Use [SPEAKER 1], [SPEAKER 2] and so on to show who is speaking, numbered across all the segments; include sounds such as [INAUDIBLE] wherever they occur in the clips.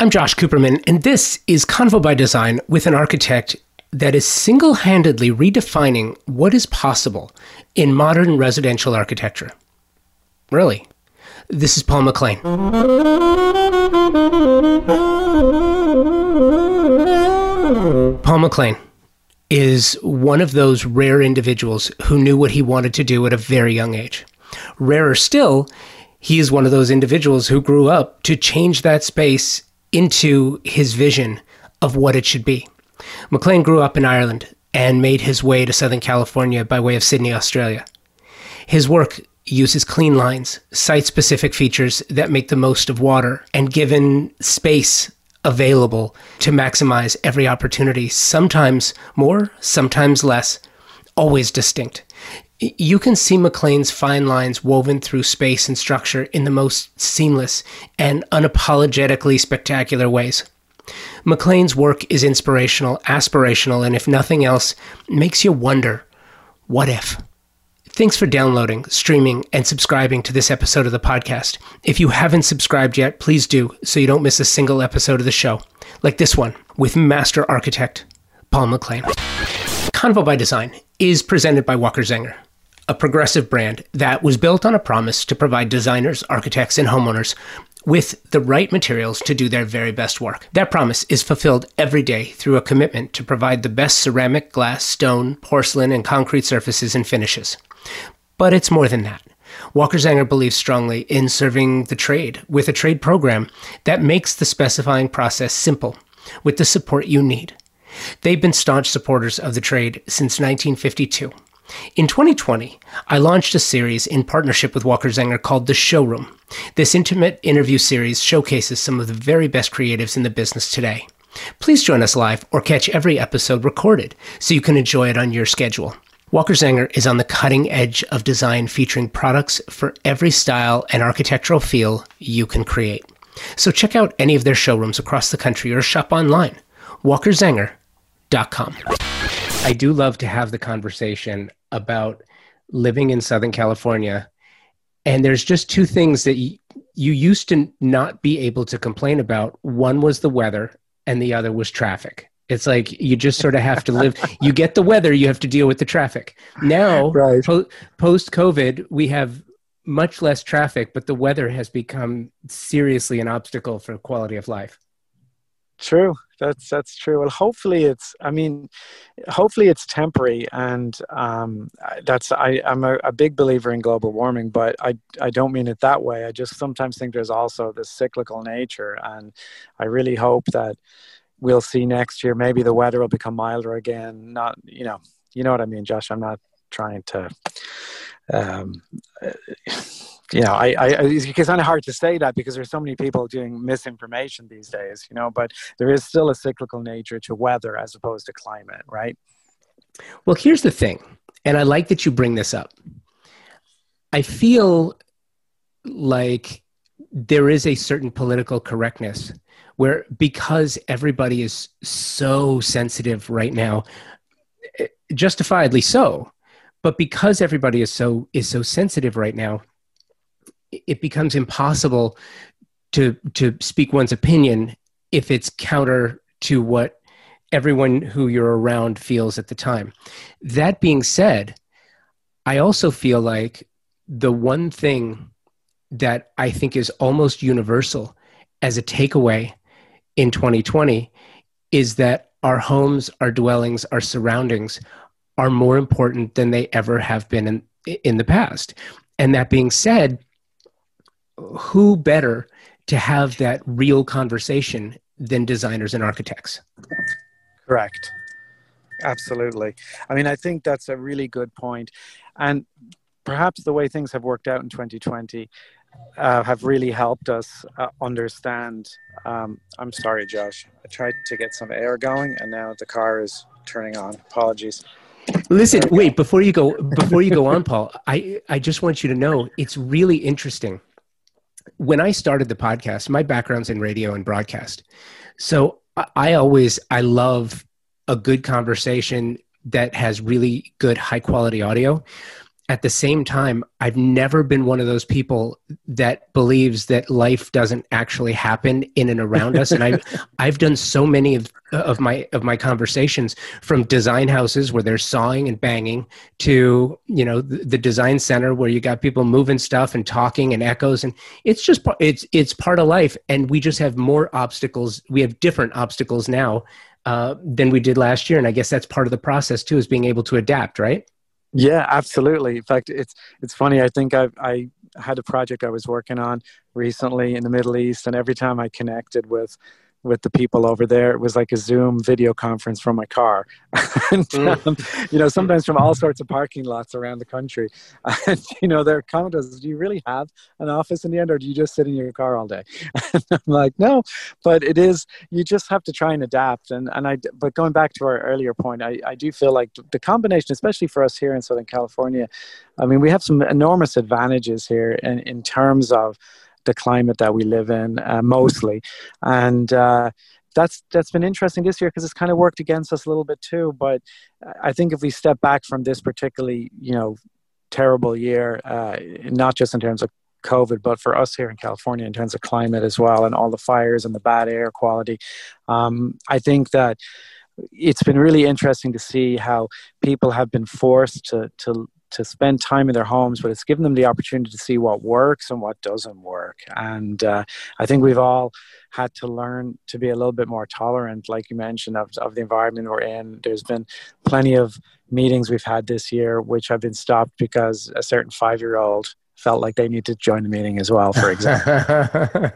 [SPEAKER 1] I'm Josh Cooperman, and this is Convo by Design with an architect that is single handedly redefining what is possible in modern residential architecture. Really. This is Paul McClean. Paul McClean is one of those rare individuals who knew what he wanted to do at a very young age. Rarer still, he is one of those individuals who grew up to change that space into his vision of what it should be. McClean grew up in Ireland and made his way to Southern California by way of Sydney, Australia. His work uses clean lines, site specific features that make the most of water, and given space available to maximize every opportunity, sometimes more, sometimes less, always distinct. You can see McClean's fine lines woven through space and structure in the most seamless and unapologetically spectacular ways. McClean's work is inspirational, aspirational, and if nothing else, makes you wonder what if? Thanks for downloading, streaming, and subscribing to this episode of the podcast. If you haven't subscribed yet, please do so you don't miss a single episode of the show, like this one with master architect Paul McClean. Convo by Design is presented by Walker Zanger a progressive brand that was built on a promise to provide designers, architects, and homeowners with the right materials to do their very best work. That promise is fulfilled every day through a commitment to provide the best ceramic, glass, stone, porcelain, and concrete surfaces and finishes. But it's more than that. Walker Zanger believes strongly in serving the trade with a trade program that makes the specifying process simple with the support you need. They've been staunch supporters of the trade since 1952 in 2020, I launched a series in partnership with Walker Zanger called The Showroom. This intimate interview series showcases some of the very best creatives in the business today. Please join us live or catch every episode recorded so you can enjoy it on your schedule. Walker Zanger is on the cutting edge of design featuring products for every style and architectural feel you can create. So check out any of their showrooms across the country or shop online. WalkerZanger.com. I do love to have the conversation about living in Southern California. And there's just two things that you, you used to not be able to complain about. One was the weather, and the other was traffic. It's like you just sort of have to live. [LAUGHS] you get the weather, you have to deal with the traffic. Now, right. po- post COVID, we have much less traffic, but the weather has become seriously an obstacle for quality of life.
[SPEAKER 2] True. That's that's true. Well, hopefully it's. I mean, hopefully it's temporary, and um, that's. I, I'm a, a, big believer in global warming, but I I don't mean it that way. I just sometimes think there's also this cyclical nature, and I really hope that we'll see next year. Maybe the weather will become milder again. Not you know you know what I mean, Josh. I'm not trying to. Um, know, I, I, it's kind of hard to say that because there's so many people doing misinformation these days, you know, but there is still a cyclical nature to weather as opposed to climate, right?
[SPEAKER 1] Well, here's the thing, and I like that you bring this up. I feel like there is a certain political correctness where because everybody is so sensitive right now, eh, justifiably so, but because everybody is so is so sensitive right now, it becomes impossible to to speak one's opinion if it's counter to what everyone who you're around feels at the time. That being said, I also feel like the one thing that I think is almost universal as a takeaway in 2020 is that our homes, our dwellings, our surroundings are more important than they ever have been in, in the past. And that being said, who better to have that real conversation than designers and architects?
[SPEAKER 2] Correct. Absolutely. I mean, I think that's a really good point. And perhaps the way things have worked out in 2020 uh, have really helped us uh, understand. Um, I'm sorry, Josh. I tried to get some air going, and now the car is turning on. Apologies.
[SPEAKER 1] Listen, wait before you go. Before you go [LAUGHS] on, Paul. I I just want you to know it's really interesting when I started the podcast, my background's in radio and broadcast. So I always, I love a good conversation that has really good high quality audio. At the same time, I've never been one of those people that believes that life doesn't actually happen in and around us. And I've [LAUGHS] I've done so many of of my of my conversations from design houses where they're sawing and banging to you know the, the design center where you got people moving stuff and talking and echoes. And it's just it's it's part of life. And we just have more obstacles. We have different obstacles now uh, than we did last year. And i guess that's part of the process too is being able to adapt right
[SPEAKER 2] yeah, absolutely. In fact, it's it's funny. I think I I had a project I was working on recently in the Middle East, and every time I connected with with the people over there. It was like a Zoom video conference from my car. [LAUGHS] and, mm. um, you know, sometimes from all sorts of parking lots around the country. [LAUGHS] And, you know, their comment was, do you really have an office in the end or do you just sit in your car all day? [LAUGHS] And I'm like, no, but it is, you just have to try and adapt. And, and I, but going back to our earlier point, I, I do feel like the combination, especially for us here in Southern California, I mean, we have some enormous advantages here in, in terms of, the climate that we live in uh, mostly. And uh, that's that's been interesting this year because it's kind of worked against us a little bit too but i think if we step back from this particularly you know terrible year uh, not just in terms of COVID, but for us here in California, in terms of climate as well, and all the fires and the bad air quality, um, I think that it's been really interesting to see how people have been forced to to to spend time in their homes, but it's given them the opportunity to see what works and what doesn't work. And uh, I think we've all had to learn to be a little bit more tolerant, like you mentioned, of, of the environment we're in. There's been plenty of meetings we've had this year which have been stopped because a certain five year old felt like they need to join the meeting as well, for example.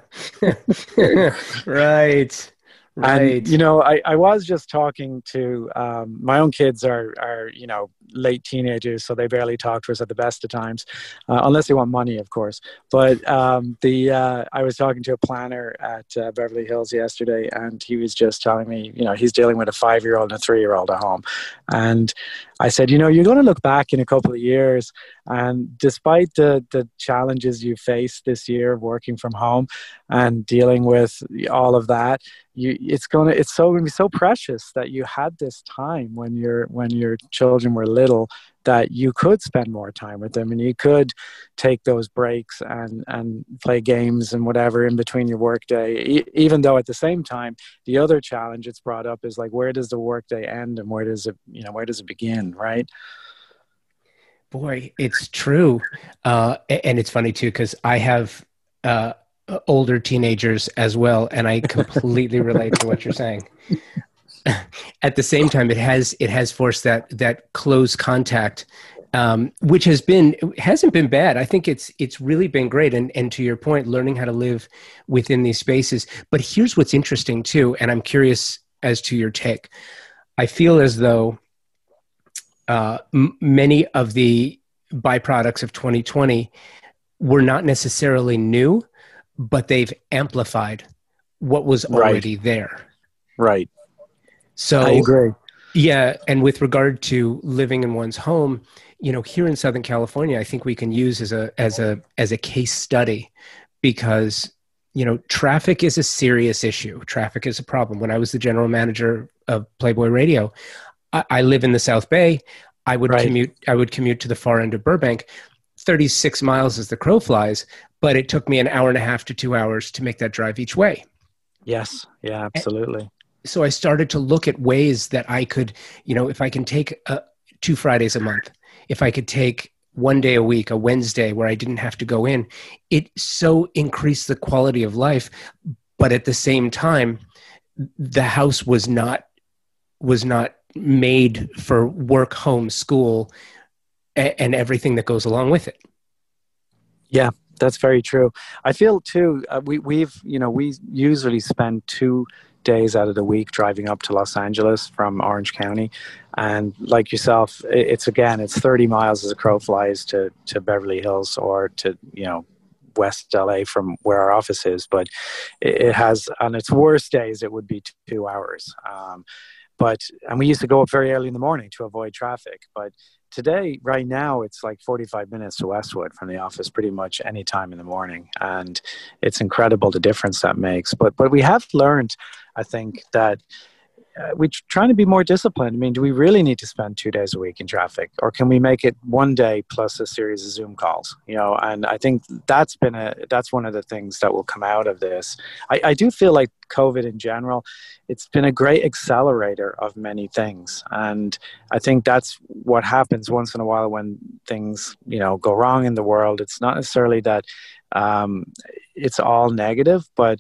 [SPEAKER 2] [LAUGHS]
[SPEAKER 1] right. Right.
[SPEAKER 2] And, you know, I, I was just talking to um, my own kids are, are, you know, late teenagers, so they barely talk to us at the best of times, uh, unless they want money, of course. But um, the uh, I was talking to a planner at uh, Beverly Hills yesterday, and he was just telling me, you know, he's dealing with a five year old and a three year old at home. And I said, you know, you're going to look back in a couple of years, and despite the, the challenges you faced this year working from home and dealing with all of that, you it's gonna it's so gonna be so precious that you had this time when your when your children were little that you could spend more time with them and you could take those breaks and and play games and whatever in between your workday e- even though at the same time the other challenge it's brought up is like where does the workday end and where does it you know where does it begin right?
[SPEAKER 1] Boy it's true. Uh, and it's funny too because i have uh, older teenagers as well and i completely relate to what you're saying [LAUGHS] at the same time it has it has forced that that close contact um, which has been hasn't been bad i think it's it's really been great and and to your point learning how to live within these spaces but here's what's interesting too and i'm curious as to your take i feel as though uh, m- many of the byproducts of 2020 were not necessarily new but they've amplified what was already
[SPEAKER 2] right.
[SPEAKER 1] there.
[SPEAKER 2] Right.
[SPEAKER 1] So
[SPEAKER 2] I agree.
[SPEAKER 1] Yeah, and with regard to living in one's home, you know, here in Southern California, I think we can use as a as a as a case study because you know traffic is a serious issue. Traffic is a problem. When I was the general manager of Playboy Radio, I, I live in the South Bay. I would right. commute. I would commute to the far end of Burbank. 36 miles as the crow flies, but it took me an hour and a half to two hours to make that drive each way.
[SPEAKER 2] Yes, yeah, absolutely. And
[SPEAKER 1] so I started to look at ways that I could, you know, if I can take uh, two Fridays a month, if I could take one day a week, a Wednesday where I didn't have to go in, it so increased the quality of life. But at the same time, the house was not was not made for work, home, school, and everything that goes along with it.
[SPEAKER 2] Yeah, that's very true. I feel too. Uh, we we've you know we usually spend two days out of the week driving up to Los Angeles from Orange County, and like yourself, it's again it's thirty miles as a crow flies to to Beverly Hills or to you know West LA from where our office is, but it has on its worst days it would be two hours. Um, but and we used to go up very early in the morning to avoid traffic, but today right now it's like 45 minutes to westwood from the office pretty much any time in the morning and it's incredible the difference that makes. But but we have learned i think that uh, we're trying to be more disciplined. I mean, do we really need to spend two days a week in traffic, or can we make it one day plus a series of Zoom calls? You know, and I think that's been a that's one of the things that will come out of this. I, I do feel like COVID in general, it's been a great accelerator of many things, and I think that's what happens once in a while when things you know go wrong in the world. It's not necessarily that um, it's all negative, but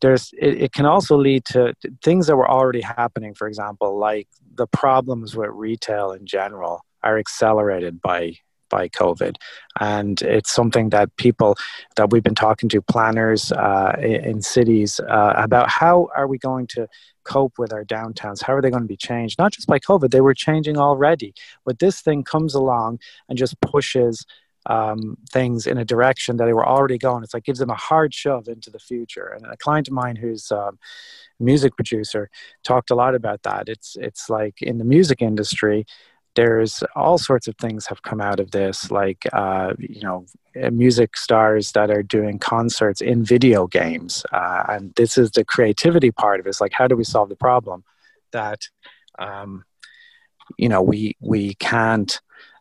[SPEAKER 2] there's it, it, can also lead to things that were already happening for example like the problems with retail in general are accelerated by by covid. And it's something that people that we've been talking to planners uh, in cities uh, about how are we going to cope with our downtowns? How are they going to be changed? Not just by covid they were changing already. But this thing comes along and just pushes um, things in a direction that they were already going. It's like gives them a hard shove into the future. And a client of mine who's um, a music producer talked a lot about that. It's it's like in the music industry, there's all sorts of things have come out of this, like uh, you know, music stars that are doing concerts in video games, uh, and this is the creativity part of it. It's like how do we solve the problem that um, you know we we can't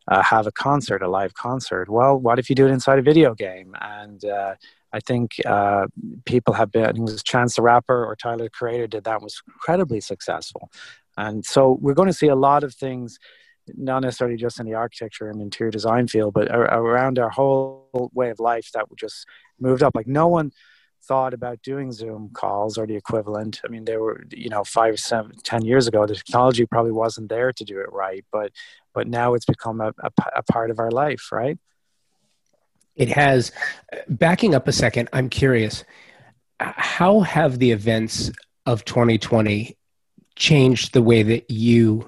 [SPEAKER 2] uh, have a concert, a live concert. Well, what if you do it inside a video game? And uh, I think uh, people have been, it was Chance the Rapper or Tyler the Creator did that was incredibly successful. And so we're going to see a lot of things, not necessarily just in the architecture and interior design field, but around our whole way of life that just moved up. Like no one thought about doing Zoom calls or the equivalent. I mean, they were, you know, five, seven, ten years ago, the technology probably wasn't there to do it right, but but now it's become a, a, a part of our life, right?
[SPEAKER 1] It has. Backing up a second, I'm curious. How have the events of 2020 changed the way that you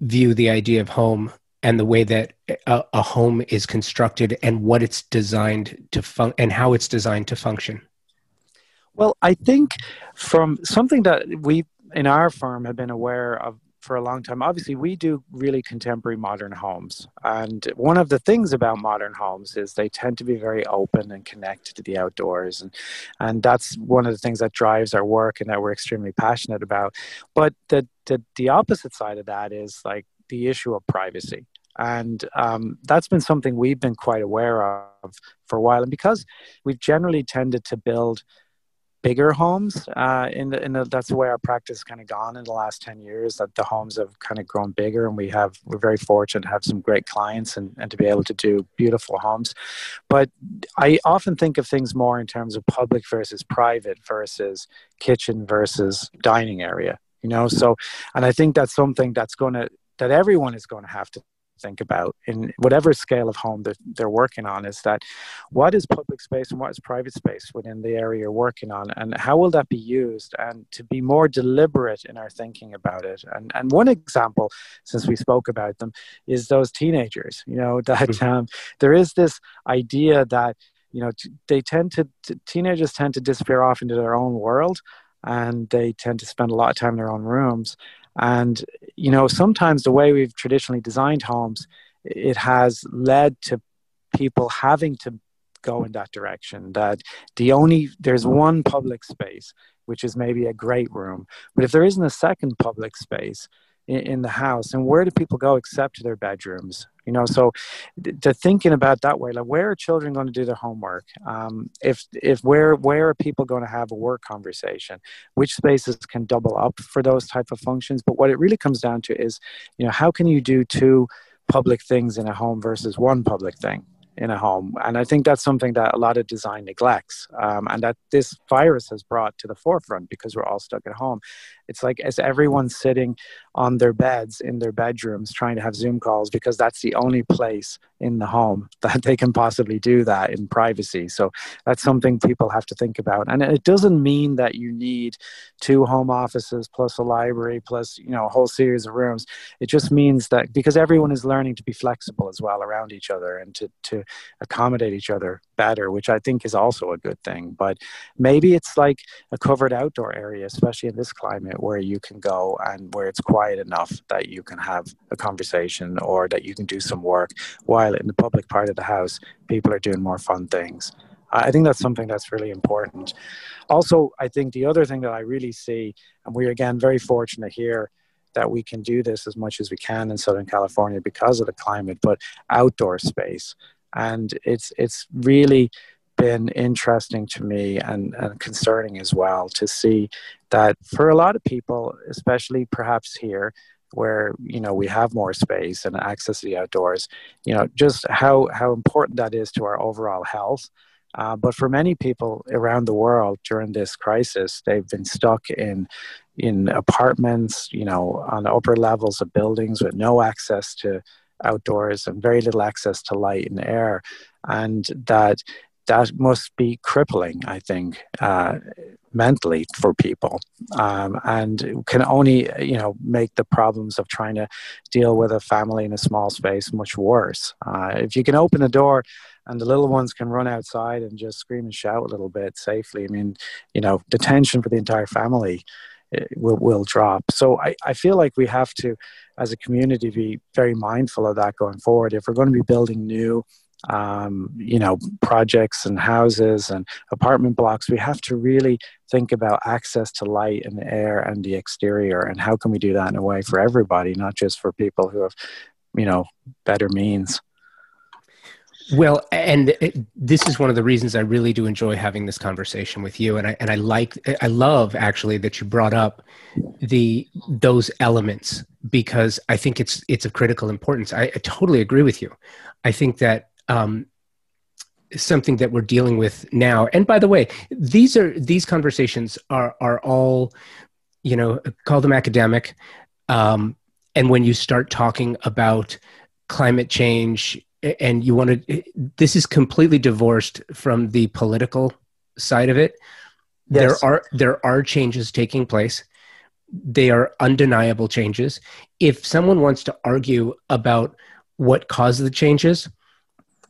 [SPEAKER 1] view the idea of home and the way that a, a home is constructed and what it's designed to fun- and how it's designed to function?
[SPEAKER 2] Well, I think from something that we in our firm have been aware of for a long time. Obviously, we do really contemporary modern homes. And one of the things about modern homes is they tend to be very open and connected to the outdoors. And, and that's one of the things that drives our work and that we're extremely passionate about. But the, the, the opposite side of that is like the issue of privacy. And um, that's been something we've been quite aware of for a while. And because we've generally tended to build bigger homes. Uh, in the in the that's the way our practice kind of gone in the last ten years. That the homes have kind of grown bigger, and we have we're very fortunate to have some great clients and and to be able to do beautiful homes. But I often think of things more in terms of public versus private versus kitchen versus dining area. You know, so and I think that's something that's going to that everyone is going to have to think about in whatever scale of home that they're working on is that what is public space and what is private space within the area you're working on and how will that be used and to be more deliberate in our thinking about it and and one example since we spoke about them is those teenagers you know [LAUGHS] that mm-hmm. um, there is this idea that you know they tend to teenagers tend to disappear off into their own world and they tend to spend a lot of time in their own rooms and, you know, sometimes the way we've traditionally designed homes, it has led to people having to go in that direction. That the only, there's one public space, which is maybe a great room. But if there isn't a second public space, in, in the house and where do people go except to their bedrooms you know so to thinking about that way like where are children going to do their homework um, if if where where are people going to have a work conversation which spaces can double up for those type of functions but what it really comes down to is you know how can you do two public things in a home versus one public thing in a home. And I think that's something that a lot of design neglects um, and that this virus has brought to the forefront because we're all stuck at home. It's like as everyone's sitting on their beds in their bedrooms trying to have Zoom calls because that's the only place in the home [LAUGHS] that they can possibly do that in privacy. So that's something people have to think about. And it doesn't mean that you need two home offices plus a library plus, you know, a whole series of rooms. It just means that because everyone is learning to be flexible as well around each other and to, to accommodate each other better, which I think is also a good thing. But maybe it's like a covered outdoor area, especially in this climate where you can go and where it's quiet enough that you can have a conversation or that you can do some work while in the public part of the house, people are doing more fun things. I think that's something that's really important. Also, I think the other thing that I really see, and we're again very fortunate here that we can do this as much as we can in Southern California because of the climate, but outdoor space. And it's it's really been interesting to me and, and concerning as well to see that for a lot of people, especially perhaps here, where you know we have more space and access to the outdoors you know just how how important that is to our overall health. Uh, but for many people around the world during this crisis they've been stuck in in apartments you know on upper levels of buildings with no access to outdoors and very little access to light and air. And that that must be crippling i think uh, mentally for people. Um, and can only you know make the problems of trying to deal with a family in a small space much worse. Uh, if you can open a door and the little ones can run outside and just scream and shout a little bit safely i mean you know the tension for the entire family eh, will, will drop. So I, I feel like we have to as a community be very mindful of that going forward. If we're going to be building new um, you know projects and houses and apartment blocks we have to really think about access to light and air and the exterior and how can we do that in a way for everybody not just for people who have you know better means
[SPEAKER 1] well, and it, this is one of the reasons I really do enjoy having this conversation with you, and I and I like I love actually that you brought up the those elements because I think it's it's of critical importance. I, I totally agree with you. I think that um, something that we're dealing with now. And by the way, these are these conversations are are all, you know, call them academic. Um, and when you start talking about climate change and you want to, this is completely divorced from the political side of it. Yes. There are there are changes taking place. They are undeniable changes. If someone wants to argue about what caused the changes,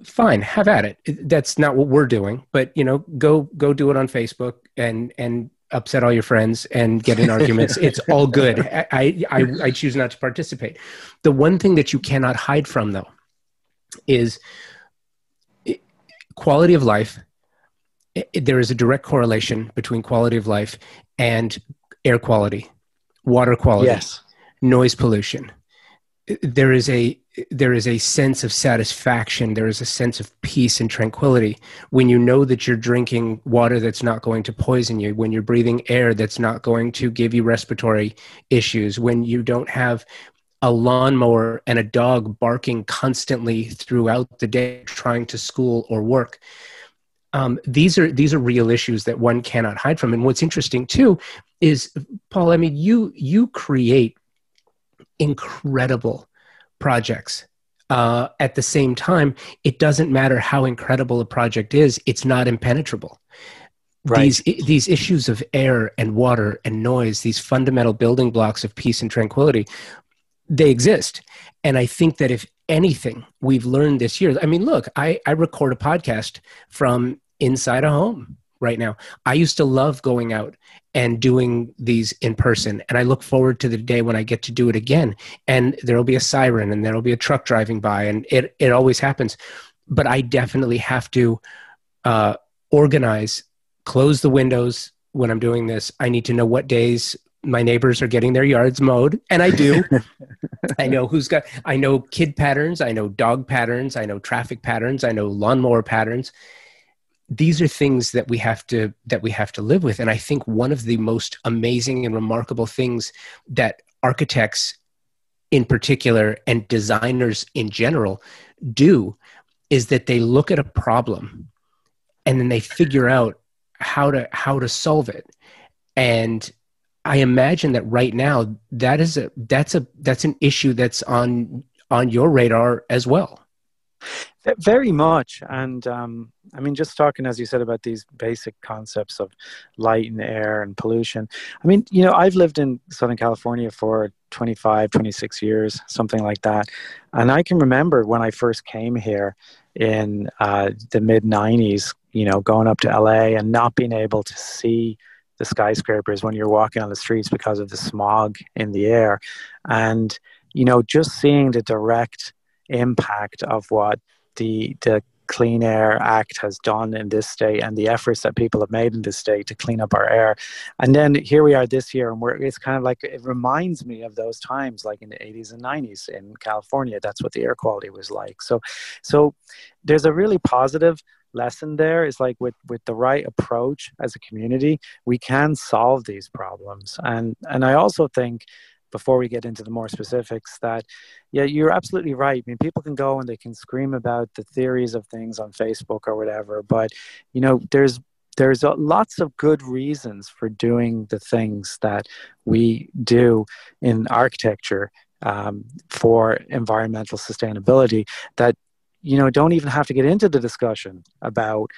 [SPEAKER 1] fine have at it. That's not what we're doing but you know go go do it on facebook and and upset all your friends and get in [LAUGHS] arguments. It's all good. I, I i choose not to participate. The one thing that you cannot hide from though is quality of life there is a direct correlation between quality of life and air quality water quality
[SPEAKER 2] yes.
[SPEAKER 1] noise pollution. There is a there is a sense of satisfaction there is a sense of peace and tranquility when you know that you're drinking water that's not going to poison you when you're breathing air that's not going to give you respiratory issues when you don't have a lawnmower and a dog barking constantly throughout the day trying to school or work. Um, these are these are real issues that one cannot hide from. And what's interesting too is paul i mean you you create incredible projects. Uh, at the same time, it doesn't matter how incredible a project is; it's not impenetrable. Right. These these issues of air and water and noise, these fundamental building blocks of peace and tranquility, they exist. And I think that if anything we've learned this year, I mean, look, I, I record a podcast from inside a home right now. I used to love going out and doing these in person. And I look forward to the day when I get to do it again. And there'll be a siren and there'll be a truck driving by, and it, it always happens. But I definitely have to uh, organize, close the windows when I'm doing this. I need to know what days my neighbors are getting their yards mowed and i do [LAUGHS] i know who's got i know kid patterns i know dog patterns i know traffic patterns i know lawnmower patterns these are things that we have to that we have to live with. And i think one of the most amazing and remarkable things that architects in particular and designers in general do is that they look at a problem and then they figure out how to how to solve it. And i imagine that right now that is a that's a that's an issue that's on on your radar as well
[SPEAKER 2] very much. And um, I mean, just talking, as you said, about these basic concepts of light and air and pollution. I mean, you know, I've lived in Southern California for 25, 26 years, something like that. And I can remember when I first came here in uh, the mid 90s, you know, going up to LA and not being able to see the skyscrapers when you're walking on the streets because of the smog in the air. And, you know, just seeing the direct impact of what the the Clean Air Act has done in this state and the efforts that people have made in this state to clean up our air. And then here we are this year, and we're, it's kind of like it reminds me of those times, like in the 80s and 90s in California. That's what the air quality was like. So, so there's a really positive lesson there is like with with the right approach as a community we can solve these problems and and i also think before we get into the more specifics that yeah you're absolutely right. I mean people can go and they can scream about the theories of things on facebook or whatever but you know there's there's lots of good reasons for doing the things that we do in architecture um, for environmental sustainability that you know don't even have to get into the discussion about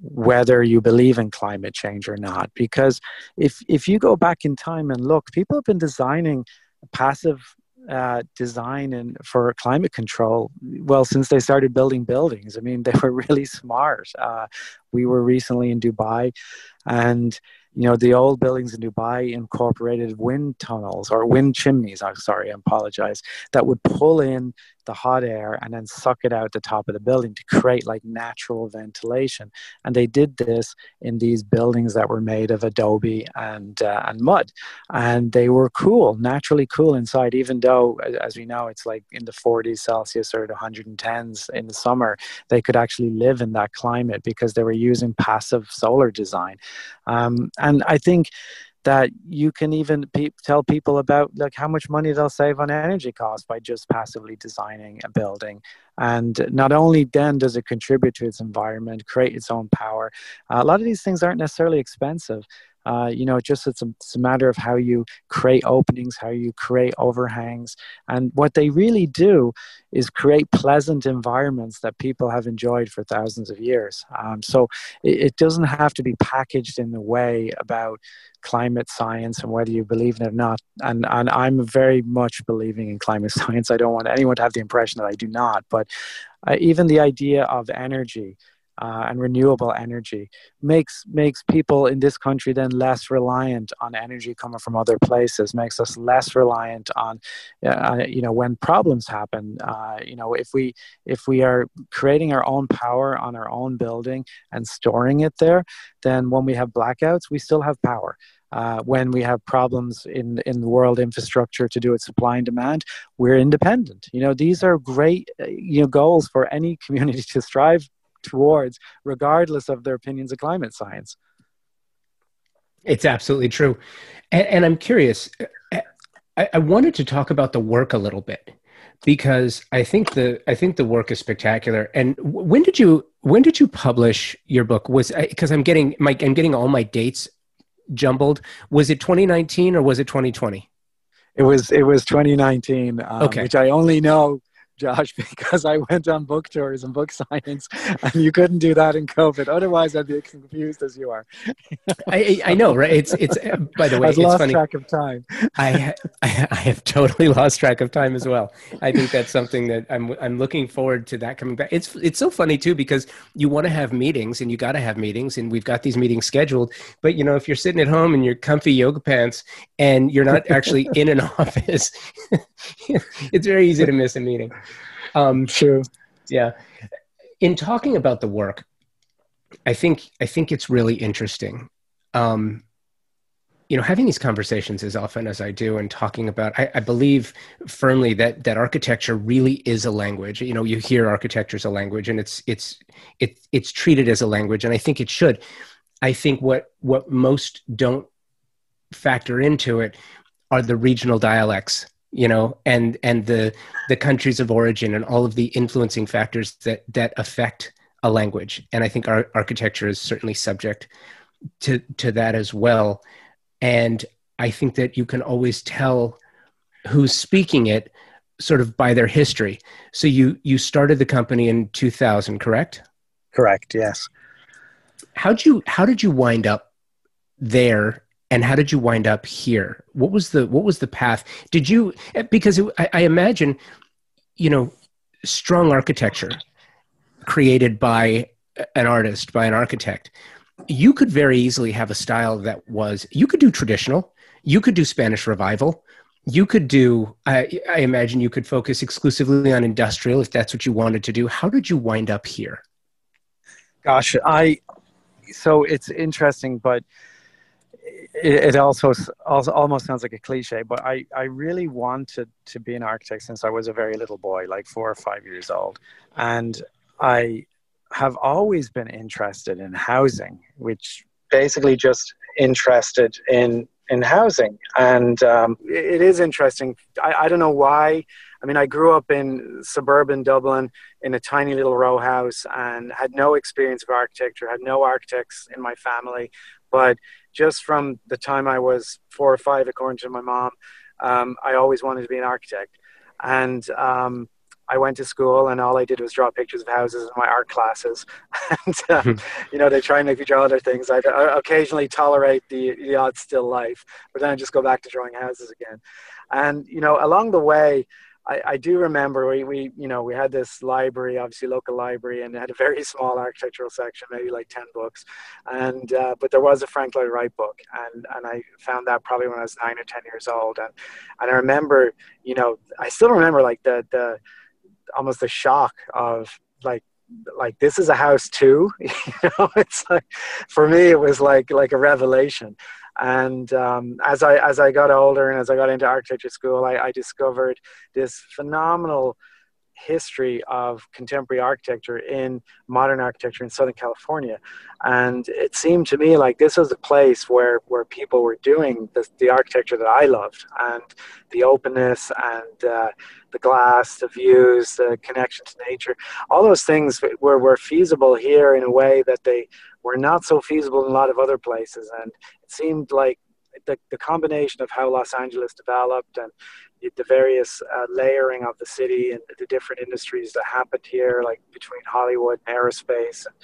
[SPEAKER 2] whether you believe in climate change or not because if if you go back in time and look people have been designing passive uh, design and for climate control well since they started building buildings. I mean [LAUGHS] they were really smart. Uh, we were recently in dubai and you know the old buildings in dubai incorporated wind tunnels or wind chimneys i'm sorry i apologize that would pull in the hot air and then suck it out the top of the building to create like natural ventilation. And they did this in these buildings that were made of adobe and uh, and mud, and they were cool, naturally cool inside. Even though, as we know, it's like in the 40s Celsius or the 110s in the summer, they could actually live in that climate because they were using passive solar design. Um, and I think that you can even pe- tell people about like how much money they'll save on energy costs by just passively designing a building. And not only then does it contribute to its environment create its own power uh, a lot of these things aren't necessarily expensive uh, you know, just it's a, it's a matter of how you create openings, how you create overhangs. And what they really do is create pleasant environments that people have enjoyed for thousands of years. Um, so it, it, doesn't have to be packaged in the way about climate science and whether you believe in it or not. And, and I'm very much believing in climate [LAUGHS] science. I don't want anyone to have the impression that I do not. But uh, even the idea of energy, uh, and renewable energy makes makes people in this country then less reliant on energy coming from other places makes us less reliant on uh, you know when problems happen uh, you know if we if we are creating our own power on our own building and storing it there then when we have blackouts we still have power uh, when we have problems in in the world infrastructure to do with supply and demand, we're independent. You know, these are great uh, you know goals for any [LAUGHS] community to strive towards, regardless of their opinions of climate science.
[SPEAKER 1] It's absolutely true. And, and I'm curious, I, I wanted to talk about the work a little bit because I think the I think the work is spectacular. And when did you when did you publish your book? Was because I'm getting my I'm getting all my dates jumbled. Was it 2019 or was it 2020?
[SPEAKER 2] It was it was 2019. Um, okay, which I only know Josh, [LAUGHS] because I went on book tours and book signings, and you couldn't do that in COVID. Otherwise, I'd be as confused as you are. [LAUGHS]
[SPEAKER 1] I, I know, right? It's it's. Uh, by the way,
[SPEAKER 2] I've lost
[SPEAKER 1] funny.
[SPEAKER 2] track of time. [LAUGHS]
[SPEAKER 1] I, I I have totally lost track of time as well. I think that's something that I'm I'm looking forward to that coming back. It's it's so funny too because you want to have meetings and you got to have meetings and we've got these meetings scheduled. But you know, if you're sitting at home in your comfy yoga pants and you're not actually in an office, it's very easy to miss a meeting.
[SPEAKER 2] Um, True.
[SPEAKER 1] Yeah. In talking about the work, I think I think it's really interesting. Um, you know, having these conversations as often as I do, and talking about, I, I, believe firmly that that architecture really is a language. You know, you hear architecture as a language, and it's it's it, it's treated as a language, and I think it should. I think what what most don't factor into it are the regional dialects you know and and the the countries of origin and all of the influencing factors that that affect a language. And i think our architecture is certainly subject to to that as well. And i think that you can always tell who's speaking it sort of by their history. So you you started the company in 2000 correct?
[SPEAKER 2] Correct yes.
[SPEAKER 1] How'd you how did you wind up there and how did you wind up here? What was the what was the path? Did you because it, I, I imagine you know strong architecture created by an artist by an architect you could very easily have a style that was you could do traditional you could do spanish revival you could do I, I imagine you could focus exclusively on industrial if that's what you wanted to do. How did you wind up here?
[SPEAKER 2] Gosh, I so it's interesting, but it, it also, also almost sounds like a cliche. But I I really wanted to be an architect since I was a very little boy, like four or five years old, and I have always been interested in housing, which basically just interested in in housing. And um, it is interesting. I, I don't know why. I mean, I grew up in suburban Dublin in a tiny little row house and had no experience of architecture, had no architects in my family. But just from the time I was four or five, according to my mom, um, I always wanted to be an architect. And um, I went to school and all I did was draw pictures of houses in my art classes. [LAUGHS] and, uh, hmm. you know, they try and make me draw other things. I, I occasionally tolerate the, the odd still life, but then I just go back to drawing houses again. And, you know, along the way, I, I do remember we, we, you know, we had this library, obviously local library, and it had a very [LAUGHS] small architectural section, maybe like 10 books. And, uh, but there was a Frank Lloyd Wright book. And, and I found that probably when I was nine or 10 years old. And, and I remember, you know, I still remember like the, the, almost the shock of like like this is a house too [LAUGHS] you know it's like for me it was like like a revelation and um, as i as i got older and as i got into architecture school i, I discovered this phenomenal history of contemporary architecture in modern architecture in Southern California. And it seemed to me like this was a place where, where people were doing the, the architecture that I loved and the openness and uh, the glass, the views, the connection to nature. All those things were, were feasible here in a way that they were not so feasible in a lot of other places. And it seemed like the, the combination of how Los Angeles developed and the various uh, layering of the city and the different industries that happened here, like between Hollywood and aerospace and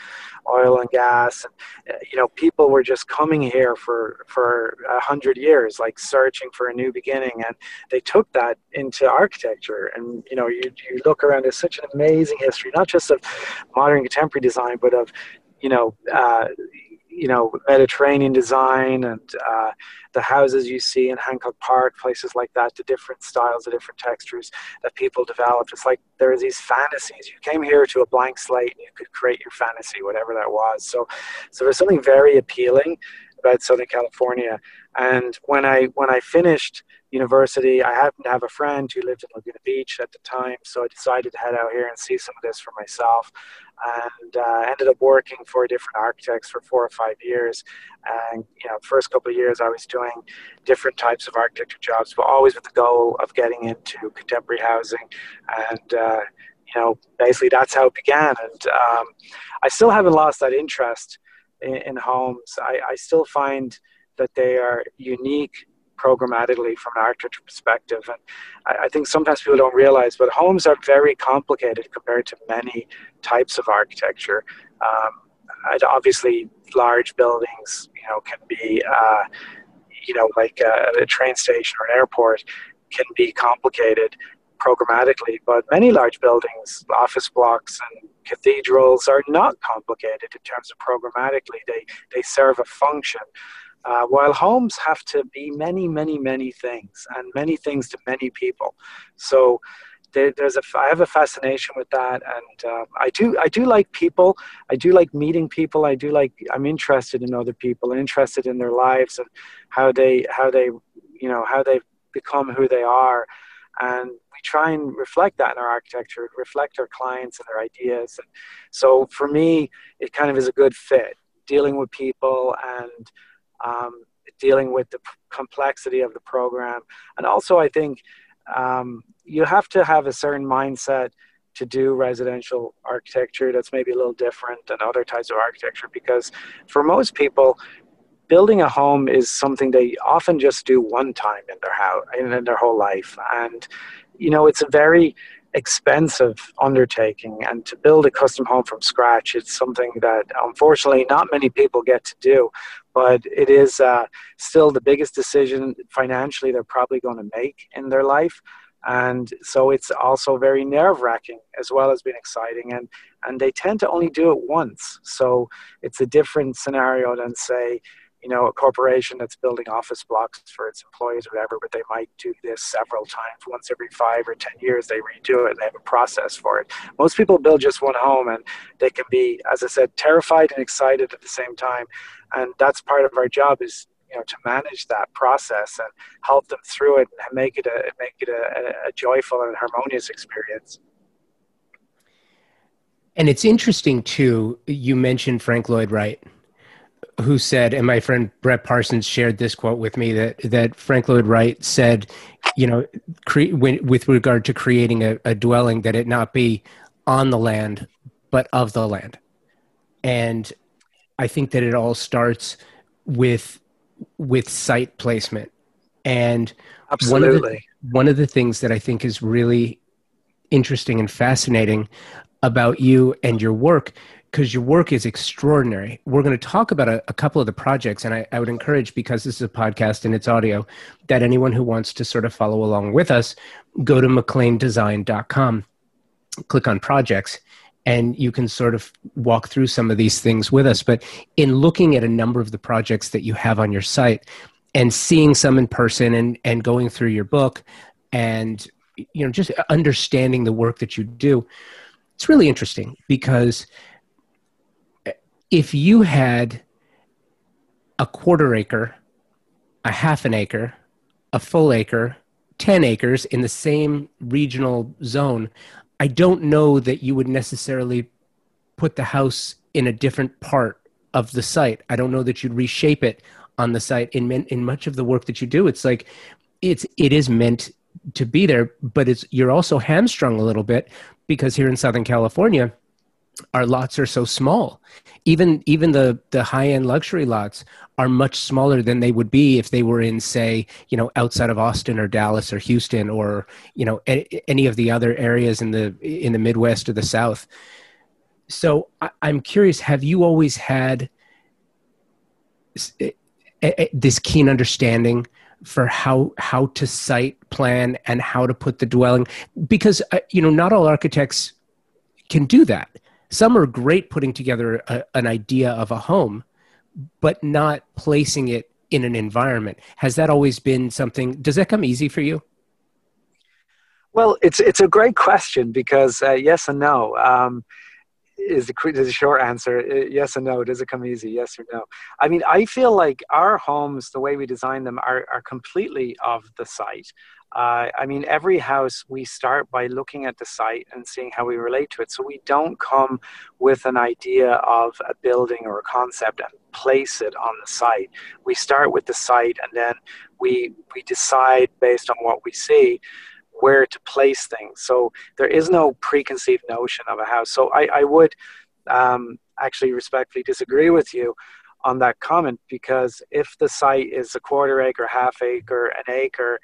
[SPEAKER 2] oil and gas. And, uh, you know, people were just coming here for, for a hundred years, like searching for a new beginning. And they took that into architecture. And, you know, you, you look around, there's such an amazing history, not just of modern contemporary design, but of, you know, uh, you know Mediterranean design and uh, the houses you see in Hancock Park, places like that, the different styles, the different textures that people developed. It's like there are these fantasies. You came here to a blank slate and you could create your fantasy, whatever that was. So, so there's something very appealing about Southern California. And when I when I finished university, I happened to have a friend who lived in Laguna Beach at the time, so I decided to head out here and see some of this for myself. And uh, ended up working for different architects for four or five years. And you know, first couple of years I was doing different types of architecture jobs, but always with the goal of getting into contemporary housing. And uh, you know, basically that's how it began. And um, I still haven't lost that interest in, in homes. I, I still find that they are unique programmatically from an architecture perspective. And I, I, think sometimes people don't realize, but homes are very complicated compared to many types of architecture. Um, obviously, large buildings, you know, can be, uh, you know, like a, a train station or an airport, can be complicated programmatically. But many large buildings, office blocks, and cathedrals are not complicated in terms of programmatically. They they serve a function. Uh, while homes have to be many, many, many things and many things to many people. So there, there's a, I have a fascination with that, and uh, I do, I do like people. I do like meeting people. I do like, I'm interested in other people interested in their lives and how they, how they, you know, how they become who they are. And we try and reflect that in our architecture, reflect our clients and their ideas. And so for me, it kind of is a good fit dealing with people and um, dealing with the complexity of the program. And also, I think um, you have to have a certain mindset to do residential architecture that's maybe a little different than other types of architecture because for most people building a home is something they often just do one time in their house in their whole life. And you know it's a very expensive undertaking. And to build a custom home from scratch it's something that unfortunately not many people get to do but it is uh, still the biggest decision financially they're probably going to make in their life. And so it's also very nerve-wracking as well as being exciting. And and they tend to only do it once. So it's a different scenario than say you know, a corporation that's building office blocks for its employees or whatever, but they might do this several times. Once every five or 10 years, they redo it and they have a process for it. Most people build just one home and they can be, as I said, terrified and excited at the same time. And that's part of our job is, you know, to manage that process and help them through it and make it a, make it a, a joyful and harmonious experience.
[SPEAKER 1] And it's interesting too, you mentioned Frank Lloyd Wright who said, and my friend Brett Parsons shared this quote with me that that Frank Lloyd Wright said, you know, cre- when, with regard to creating a, a dwelling, that it not be on the land, but of the land. And I think that it all starts with with site placement. And
[SPEAKER 2] Absolutely.
[SPEAKER 1] one of the, one of the things that I think is really interesting and fascinating about you and your work because your work is extraordinary. We're going to talk about a, a couple of the projects, and I, I, would encourage, because this is a podcast and it's audio, that anyone who wants to sort of follow along with us, go to mccleandesign.com, click on projects, and you can sort of walk through some of these things with us. But in looking at a number of the projects that you have on your site and seeing some in person and, and going through your book and you know just understanding the work that you do, it's really interesting because – if you had a quarter acre, a half an acre, a full acre, 10 acres in the same regional zone, I don't know that you would necessarily put the house in a different part of the site. I don't know that you'd reshape it on the site. In in much of the work that you do, it's like it's it is meant to be there, but it's you're also hamstrung a little bit because here in Southern California, our lots are so small. Even even the the high end luxury lots are much smaller than they would be if they were in say you know outside of austin or dallas or houston or you know any of the other areas in the in the midwest or the south. So I, i'm curious have you always had this keen understanding for how how to site plan and how to put the dwelling? Because uh, you know not all architects can do that some are great putting together a, an idea of a home, but not placing it in an environment. Has that always been something? Does that come easy for you?
[SPEAKER 2] Well, it's it's a great question because uh, yes and no. Um, is the, short answer yes and no does it come easy yes or no i mean i feel like our homes the way we design them are, are completely of the site uh, I mean, every house we start by looking at the site and seeing how we relate to it. So we don't come with an idea of a building or a concept and place it on the site. We start with the site and then we we decide based on what we see where to place things. So there is no preconceived notion of a house. So I, I would um, actually respectfully disagree with you on that comment because if the site is a quarter acre, half acre, an acre,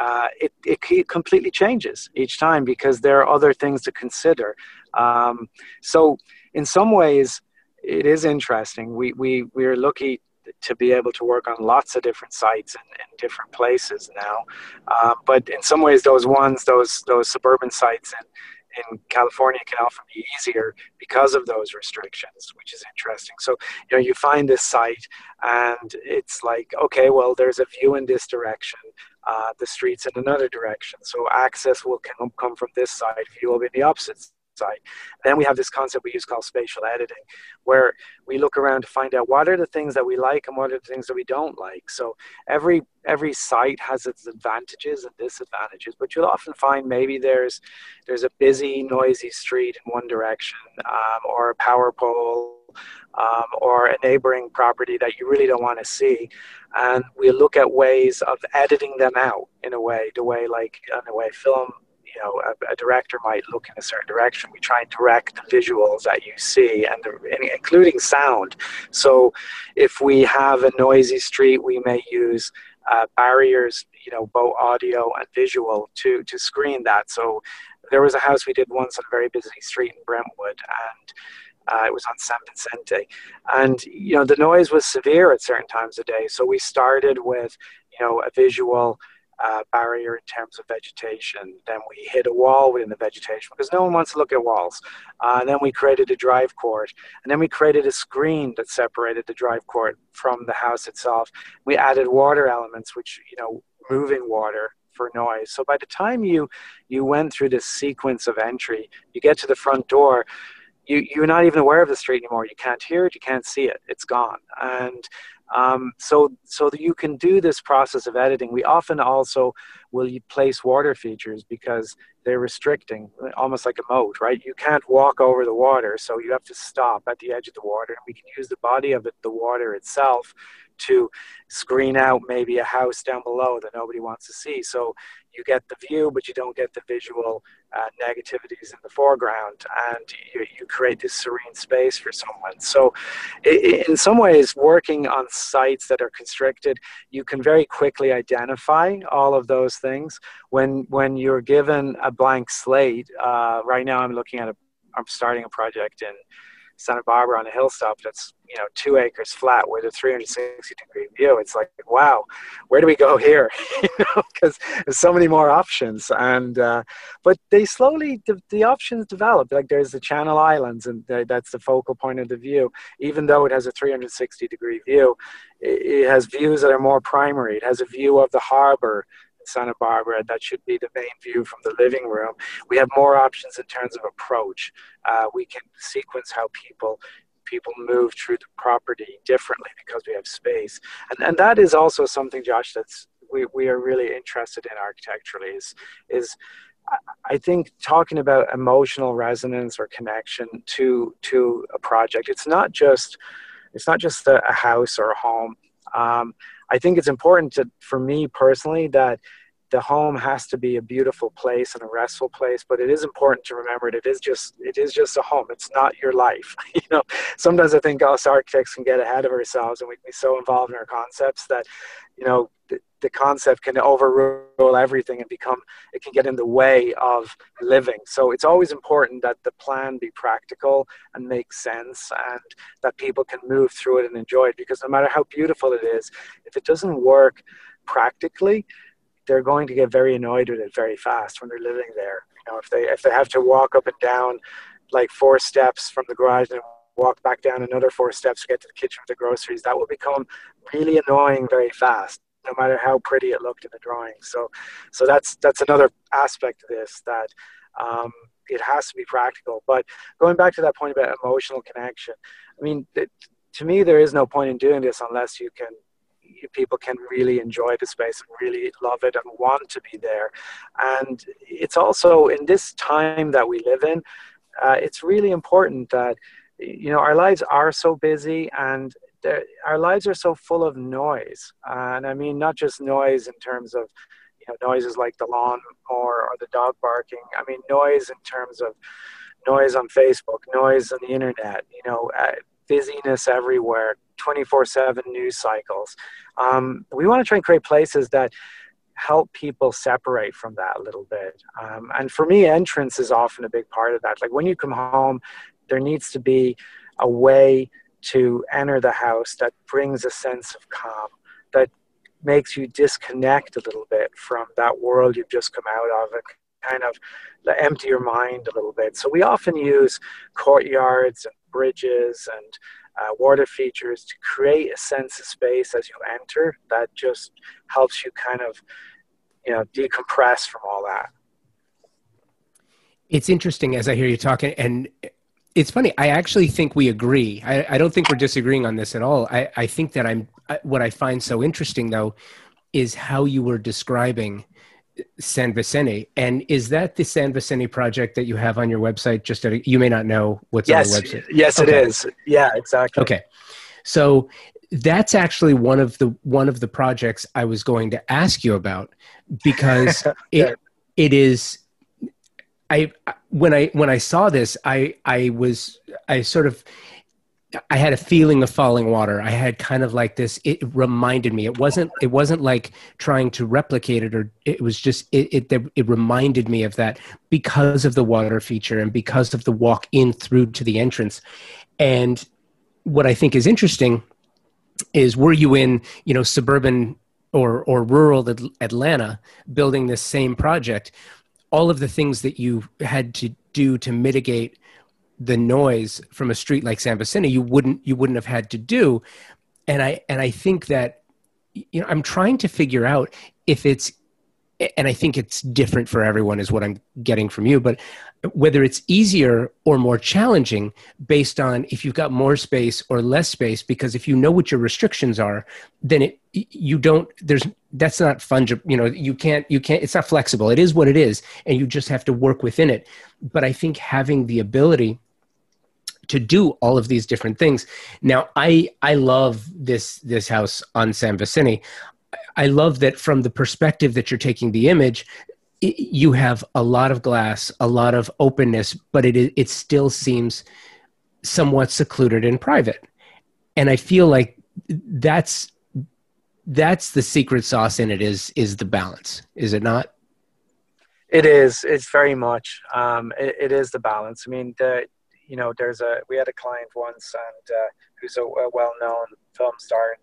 [SPEAKER 2] uh, it, it completely changes each time because there are other things to consider. Um, so, in some ways, it is interesting. We, we, we're lucky to be able to work on lots of different sites and in different places now. Uh, but in some ways, those ones, those, those suburban sites in, in California can often be easier because of those restrictions, which is interesting. So, you know, you find this site and it's like, okay, well, there's a view in this direction uh, the streets in another direction. So access will come, come from this side, view will be the opposite side. Then we have this concept we use called spatial editing, where we look around to find out what are the things that we like and what are the things that we don't like. So every every site has its advantages and disadvantages, but you'll often find maybe there's there's a busy, noisy street in one direction, um, or a power pole um, or a neighboring property that you really don't want to see. And we look at ways of editing them out in a way, the way like in a way film, you know, a, a director might look in a certain direction. We try and direct the visuals that you see, and, the, including sound. So, if we have a noisy street, we may use uh, barriers, you know, both audio and visual to to screen that. So, there was a house we did once on a very busy street in Brentwood, and uh, it was on San Vicente, and you know the noise was severe at certain times of day. So we started with you know a visual uh, barrier in terms of vegetation. Then we hit a wall within the vegetation because no one wants to look at walls. Uh, and then we created a drive court. And then we created a screen that separated the drive court from the house itself. We added water elements, which, you know, moving water for noise. So by the time you you went through this sequence of entry, you get to the front door, you you're not even aware of the street anymore. You can't hear it, you can't see it. It's gone. And um, so so that you can do this process of editing. We often also will place water features because they're restricting, almost like a moat, right? You can't walk over the water, so you have to stop at the edge of the water. And we can use the body of it, the water itself, to screen out maybe a house down below that nobody wants to see. So you get the view, but you don't get the visual uh, negativities in the foreground, and you, you, create this serene space for someone. So, in some ways, working on sites that are constricted, you can very quickly identify all of those things. When when you're given a blank slate, uh, right now I'm looking at a, I'm starting a project in Santa Barbara on a hilltop that's you know two acres flat with a 360 degree view. It's like wow, where do we go here? [LAUGHS] you know, because there's so many more options. And uh, but they slowly the, the options develop. Like there's the Channel Islands, and that's the focal point of the view. Even though it has a 360 degree view, it, it has views that are more primary. It has a view of the harbor Santa Barbara. That should be the main view from the living room. We have more options in terms of approach. Uh, we can sequence how people people move through the property differently because we have space, and and that is also something, Josh, that's we, we are really interested in architecturally is is I think talking about emotional resonance or connection to to a project, it's not just it's not just a, a house or a home. Um, I think it's important to, for me personally that the home has to be a beautiful place and a restful place but it is important to remember it is just it is just a home. It's not your life [LAUGHS] you know? Sometimes i think us architects can get ahead of ourselves and we can be so involved in our concepts that you know the, concept can overrule everything and become it can get in the way of living so it's always important that the plan be practical and make sense and that people can move through it and enjoy it because no matter how beautiful it is if it doesn't work practically they're going to get very annoyed with it very fast when they're living there. You know, if they if they have to walk up and down like four steps from the garage and walk back down another four steps to get to the kitchen with the groceries, that will become really annoying very fast, no matter how pretty it looked in the drawing. So, so that's that's another aspect of this that um, it has to be practical. But going back to that point about emotional connection, I mean, it, to me, there is no point in doing this unless you can people can really enjoy the space and really love it and want to be there. And it's also in this time that we live in, uh, it's really important that you know our lives are so busy and our lives are so full of noise. Uh, and I mean not just noise in terms of you know noises like the lawn or, or the dog barking. I mean noise in terms of noise on Facebook, noise on the internet. You know. Uh, busyness everywhere, 24 7 news cycles. Um, we want to try and create places that help people separate from that a little bit. Um, and for me, entrance is often a big part of that. Like when you come home, there needs to be a way to enter the house that brings a sense of calm, that makes you disconnect a little bit from that world you've just come out of and kind of empty your mind a little bit. So we often use courtyards and bridges and uh, water features to create a sense of space as you enter that just helps you kind of you know decompress from all that
[SPEAKER 1] it's interesting as i hear you talking and it's funny i actually think we agree i, I don't think we're disagreeing on this at all i, I think that i'm what i find so interesting though is how you were describing San Vicente. And is that the San Vicente project that you have on your website? Just a, you may not know what's
[SPEAKER 2] yes,
[SPEAKER 1] on the website.
[SPEAKER 2] Yes, okay. it is. Yeah, exactly.
[SPEAKER 1] Okay. So that's actually one of the one of the projects I was going to ask you about because [LAUGHS] it it is I when I when I saw this I I was I sort of I had a feeling of falling water. I had kind of like this. It reminded me. It wasn't. It wasn't like trying to replicate it, or it was just. It. It, it reminded me of that because of the water feature and because of the walk in through to the entrance. And what I think is interesting is, were you in you know suburban or or rural Atlanta building this same project, all of the things that you had to do to mitigate the noise from a street like San Vicente, you wouldn't you wouldn't have had to do. And I and I think that you know I'm trying to figure out if it's and I think it's different for everyone, is what I'm getting from you. But whether it's easier or more challenging based on if you've got more space or less space, because if you know what your restrictions are, then it you don't there's that's not fungible. You know, you can't you can't it's not flexible. It is what it is, and you just have to work within it. But I think having the ability to do all of these different things. Now, I I love this this house on San Vicente. I love that from the perspective that you're taking the image, you have a lot of glass, a lot of openness, but it it still seems somewhat secluded and private. And I feel like that's that's the secret sauce in it is is the balance, is it not?
[SPEAKER 2] It is. It's very much. Um, it, it is the balance. I mean, the you know, there's a we had a client once and uh, who's a, a well-known film star. And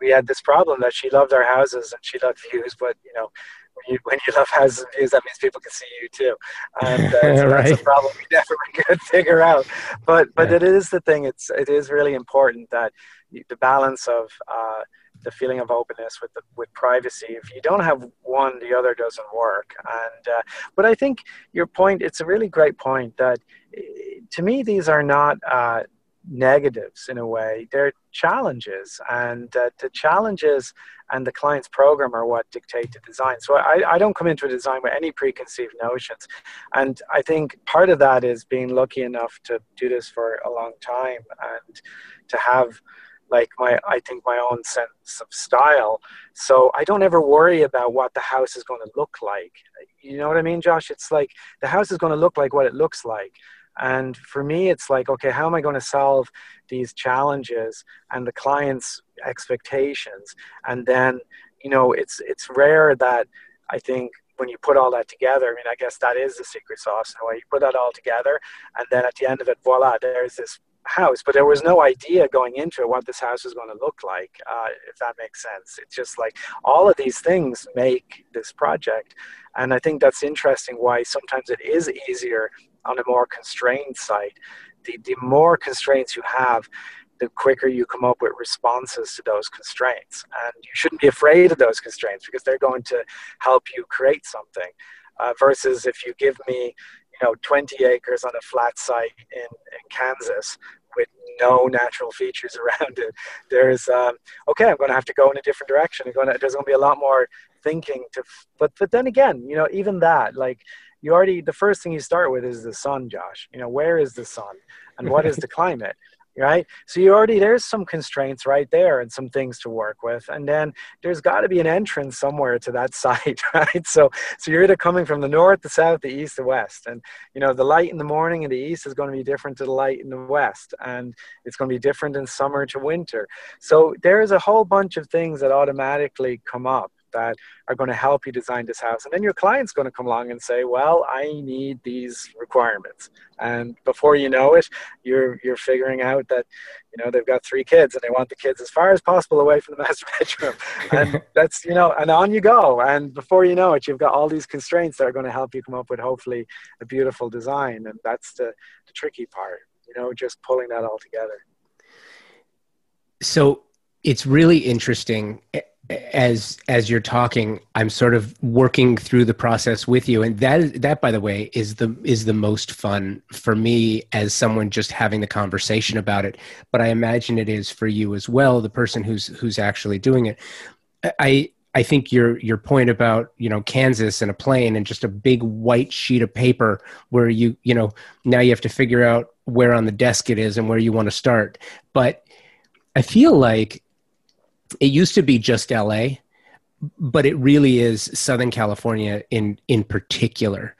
[SPEAKER 2] we had this problem that she loved our houses and she loved views, but you know, when you, when you love houses and views, that means people can see you too, and uh, [LAUGHS] so right. that's a problem we [LAUGHS] never could figure out. But but yeah. it is the thing. It's it is really important that the balance of uh, the feeling of openness with the, with privacy. If you don't have one, the other doesn't work. And uh, but I think your point. It's a really great point that eh, to me these are not. Negatives in a way. They're challenges and uh, the challenges and the client's program are what dictate the design. So I, I don't come into a design with any preconceived notions. And i think part of that is being lucky enough to do this for a long time and to have like my i think my own sense of style. So i don't ever worry about what the house is going to look like. You know what i mean josh? It's like the house is going to look like what it looks like and for me it's like okay how am i going to solve these challenges and the client's expectations and then you know it's it's rare that i think when you put all that together, I mean, I guess that is the secret sauce way. You put that all together, and then at the end of it, voila, there's this house, but there was no idea going into it what this house was going to look like, uh, if that makes sense. It's just like all of these things make this project. And I think that's interesting why sometimes it is easier on a more constrained site. The, the more constraints you have, the quicker you come up with responses to those constraints. And you shouldn't be afraid of those constraints because they're going to help you create something. Uh, versus if you give me you know 20 acres on a flat site in, in Kansas with no natural features [LAUGHS] around it. There's um, okay, I'm going to have to go in a different direction. Going to, there's going to be a lot more thinking to. But but then again, you know, even that like you already the first thing you start with is the sun, Josh. You know, where is the sun and what is the [LAUGHS] climate? right? So you already there's some constraints right there and some things to work with. And then there's got to be an entrance somewhere to that [LAUGHS] site right? So so you're either coming from the north the south the east the west. And you know the light in the morning in the east is going to be different to the light in the west. And it's going to be different in summer to winter. So there's a whole bunch of things that automatically come up that are going to help you design this house. And then your client's going to come along and say, well, I need these requirements. And before you know it, you're, you're figuring out that, you know, they've got three kids and they want the kids as far as possible away from the [LAUGHS] master bedroom. And [LAUGHS] that's, you know, and on you go. And before you know it, you've got all these constraints that are going to help you come up with hopefully a beautiful design. And that's the, the tricky part, you know, just pulling that all together.
[SPEAKER 1] So it's really interesting as as you're talking i'm sort of working through the process with you. And that that by the way is the is the most fun for me as someone just having the conversation about it. But i imagine it is for you as well the person who's who's actually doing it. I i think your your point about you know kansas and a plane and just a big white sheet of paper where you you know now you have to figure out where on the desk it is and where you want to start. But i feel like it used to be just LA, but it really is Southern California in in particular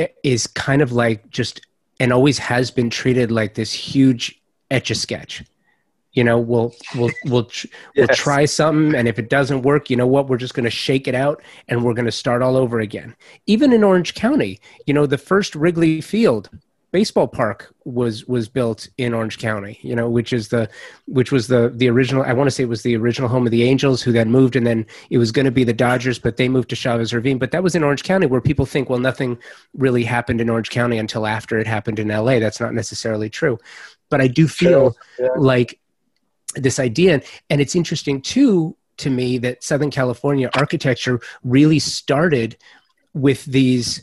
[SPEAKER 1] it is kind of like just and always has been treated like this huge etch a sketch. You know, we'll we'll we'll [LAUGHS] yes. we'll try something, and if it doesn't work, you know what? We're just going to shake it out, and we're going to start all over again. Even in Orange County, you know, the first Wrigley Field baseball park was was built in Orange County, you know, which is the which was the the original I want to say it was the original home of the Angels who then moved and then it was going to be the Dodgers but they moved to Chavez Ravine, but that was in Orange County where people think well nothing really happened in Orange County until after it happened in LA. That's not necessarily true. But I do feel yeah. like this idea and it's interesting too to me that Southern California architecture really started with these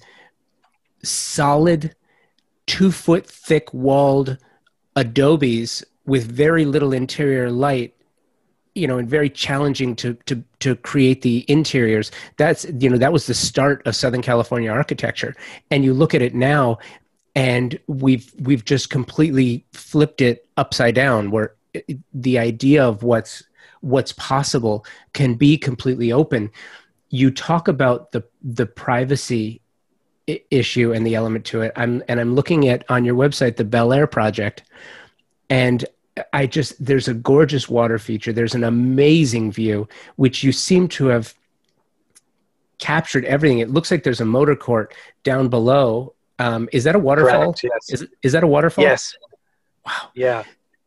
[SPEAKER 1] solid two foot thick walled adobes with very little interior light you know and very challenging to to to create the interiors. That's you know that was the start of southern california architecture. And you look at it now and we've we've just completely flipped it upside down where the idea of what's what's possible can be completely open. You talk about the the privacy issue and the element to it. I'm and I'm looking at on your website the Bel Air project, and I just there's a gorgeous water feature. There's an amazing view, which you seem to have captured everything. It looks like there's a motor court down below. Um, is that a waterfall?
[SPEAKER 2] Correct, yes.
[SPEAKER 1] Is, is that a waterfall?
[SPEAKER 2] Yes.
[SPEAKER 1] Wow.
[SPEAKER 2] Yeah.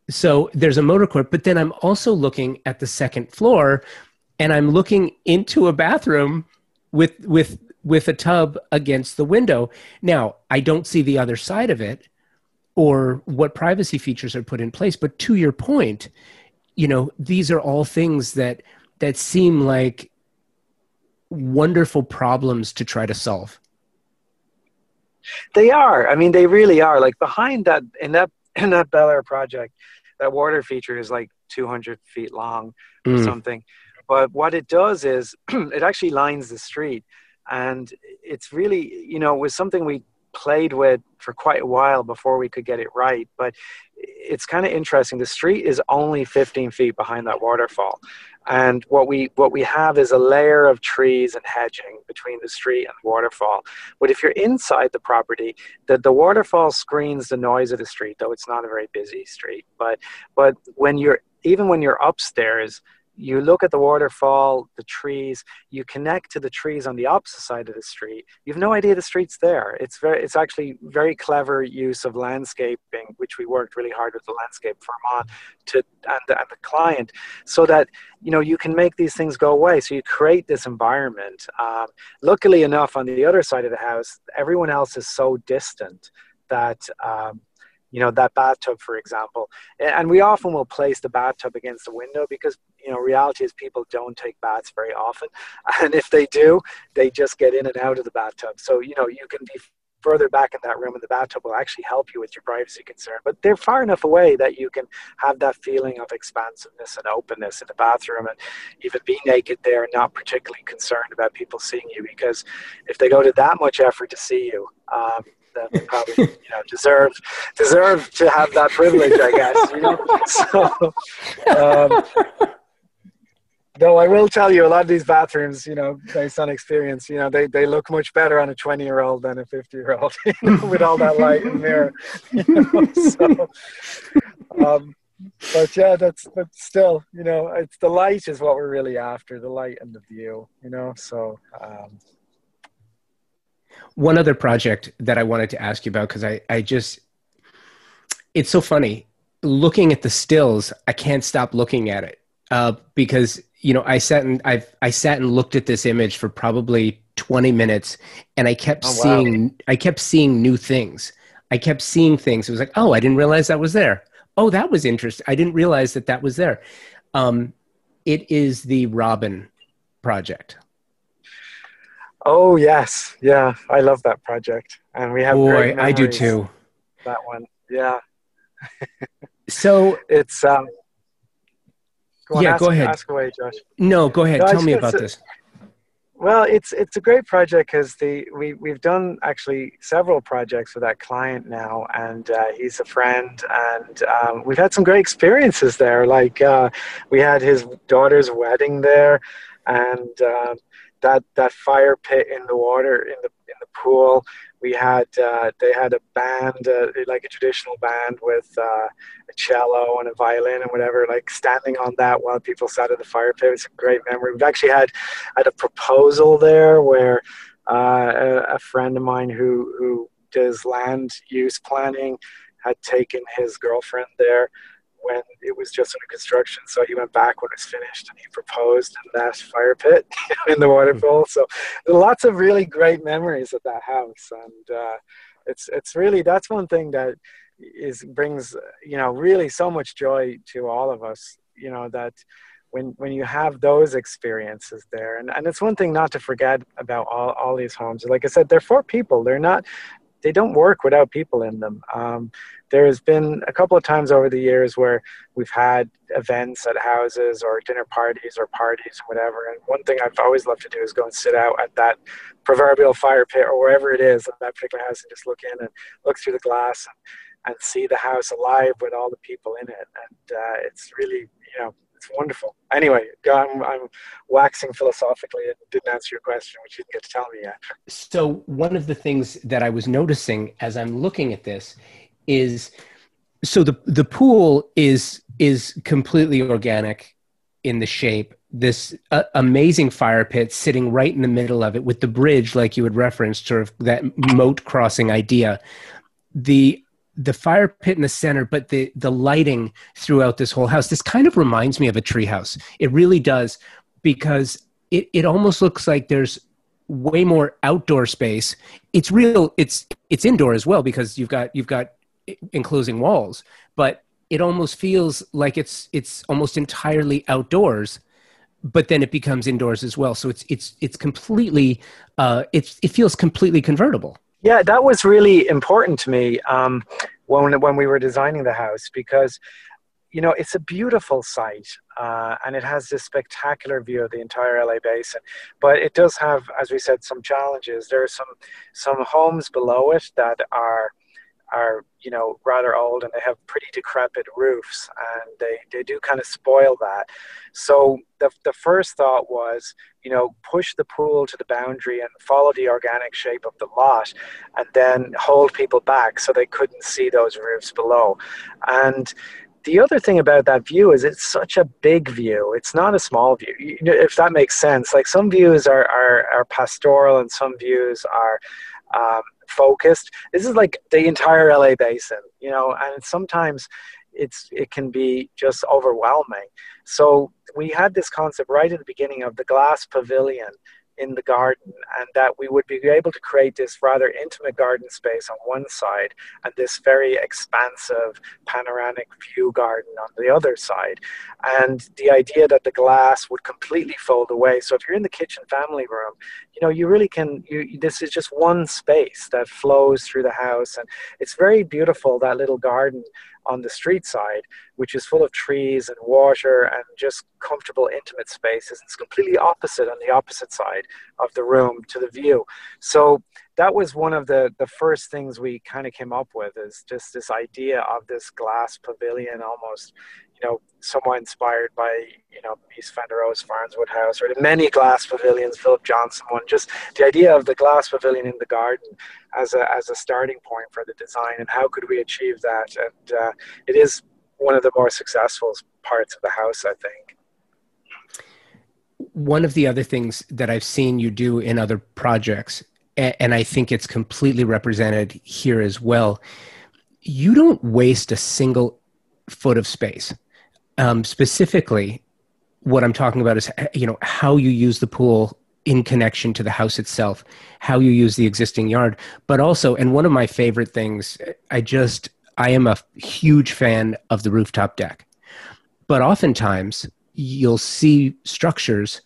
[SPEAKER 1] So there's a motor court, but then I'm also looking at the second floor, and I'm looking into a bathroom with with with a tub against the window. Now, I don't see the other side of it or what privacy features are put in place, but to your point, you know, these are all things that that seem like wonderful problems to try to solve.
[SPEAKER 2] They are. I mean, they really are. Like behind that in that [CLEARS THROAT] in that Bel Air project, that water feature is like 200 feet long or mm. something. But what it does is [CLEARS THROAT] it actually lines the street and it's really you know was something we played with for quite a while before we could get it right. But it's kind of interesting the street is only 15 feet behind that waterfall. And what we what we have is a layer of trees and hedging between the street and the waterfall. But if you're inside the property the, the waterfall screens the noise of the street though it's not a very busy street. But but when you're even when you're upstairs you look at the waterfall, the trees, you connect to the trees on the opposite side of the street. You have no idea the street's there. It's very, it's actually very clever use of landscaping, which we worked really hard with the landscape firm on to and the, and the client, so that you know you can make these things go away. So you create this environment. Um, luckily enough, on the other side of the house, everyone else is so distant that. Um, you know that bathtub for example and we often will place the bathtub against the window because you know reality is people don't take baths very often [LAUGHS] and if they do they just get in and out of the bathtub so you know you can be further back in that room and the bathtub will actually help you with your privacy concern but they're far enough away that you can have that feeling of expansiveness and openness in the bathroom and even be naked there and not particularly concerned about people seeing you because if they go to that much effort to see you um, that probably [LAUGHS] you know deserve deserve to have that privilege, I guess. You know, [LAUGHS] so. Um, though I will tell you, a lot of these bathrooms, you know, based on experience, you know, they, they look much better on a 20 year old than a 50 year old, [LAUGHS] you know, with all that light and mirror. [LAUGHS] You know, so, um, but yeah, that's but still, you know, it's the light is what we're really after, the light and the view, you know. So um,
[SPEAKER 1] one other project that I wanted to ask you about because I, I just it's so funny looking at the stills. I can't stop looking at it uh, because you know I sat and I've I sat and looked at this image for probably 20 minutes and I kept oh, seeing. I kept seeing new things. I kept seeing things. It was like, oh, I didn't realize that was there. Oh, that was interesting. I didn't realize that that was there. Um, it is the Robin project.
[SPEAKER 2] Oh yes, yeah, I love that project, and we have.
[SPEAKER 1] Boy, I do too.
[SPEAKER 2] That one, yeah. [LAUGHS]
[SPEAKER 1] so
[SPEAKER 2] it's. Um,
[SPEAKER 1] go yeah,
[SPEAKER 2] ask,
[SPEAKER 1] go ahead.
[SPEAKER 2] Ask away, Josh.
[SPEAKER 1] No, go ahead. No, Tell me about this.
[SPEAKER 2] Well, it's it's a great project because the we we've done actually several projects with that client now, and uh, he's a friend, and um, we've had some great experiences there. Like uh, we had his daughter's wedding there, and um, that that fire pit in the water in the the pool. We had uh, they had a band uh, like a traditional band with uh, a cello and a violin and whatever, like standing on that while people sat at the fire pit. It's a great memory. We've actually had had a proposal there where uh, a, a, friend of mine who who his land use planning, had taken his girlfriend there when it was just under construction. So he went back when it was finished and he proposed in that fire pit [LAUGHS] in the waterfall. So lots of really great memories at that house. And uh, it's, it's really, that's one thing that is brings, you know, really so much joy to all of us, you know, that when, when you have those experiences there and, and it's one thing not to forget about all, all these homes. Like I said, they're for people. They're not, they don't work without people in them. Um, there's been a couple of times over the years where we've had events at houses or dinner parties or parties or whatever. And one thing I've always loved to do is go and sit out at that proverbial fire pit or wherever it is at that particular house and just look in and look through the glass and, and see the house alive with all the people in it. And uh, it's really, you know, it's wonderful. Anyway, I'm, I'm waxing philosophically and didn't answer your question, which you didn't get to tell me yet.
[SPEAKER 1] So one of the things that I was noticing as I'm looking at this is so the the pool is is completely organic in the shape. This uh, amazing fire pit sitting right in the middle of it with the bridge like you had referenced sort of that moat crossing idea. The the fire pit in the center but the the lighting throughout this whole house this kind of reminds me of a treehouse. It really does because it, it almost looks like there's way more outdoor space. It's real it's it's indoor as well because you've got you've got enclosing walls, but it almost feels like it's it's almost entirely outdoors but then it becomes indoors as well. So it's it's it's completely uh it's it feels completely convertible.
[SPEAKER 2] Yeah that was really important to me um when when we were designing the house because you know it's a beautiful site uh, and it has this spectacular view of the entire la basin but it does have as we said some challenges. There are some some homes below it that are are you know rather old and they have pretty decrepit roofs and they, they do kind of spoil that so the, the first thought was you know push the pool to the boundary and follow the organic shape of the lot and then hold people back so they couldn't see those roofs below and the other thing about that view is it's such a big view. It's not a small view, if that makes sense. Like some views are, are, are pastoral and some views are um, focused. This is like the entire LA basin, you know, and sometimes it's it can be just overwhelming. So we had this concept right at the beginning of the glass pavilion in the garden and that we would be able to create this rather intimate garden space on one side and this very expansive panoramic view garden on the other side. And the idea that the glass would completely fold away. So if you're in the kitchen family room you know you really can you this is just one space that flows through the house and it's very beautiful that little garden on the street side, which is full of trees and water and just comfortable, intimate spaces. It's completely opposite on the opposite side of the room to the view. So that was one of the, the first things we kind of came up with is just this idea of this glass pavilion almost, you know, somewhat inspired by, you know, Mies van der Rohe's Farnsworth House or the many glass pavilions, Philip Johnson one, just the idea of the glass pavilion in the garden as a, as a starting point for the design and how could we achieve that. And uh, it is one of the more successful parts of the house, I think.
[SPEAKER 1] One of the other things that I've seen you do in other projects, and I think it's completely represented here as well, you don't waste a single foot of space um, specifically, what I'm talking about is you know how you use the pool in connection to the house itself, how you use the existing yard, but also, and one of my favorite things, I just I am a huge fan of the rooftop deck, but oftentimes you'll see structures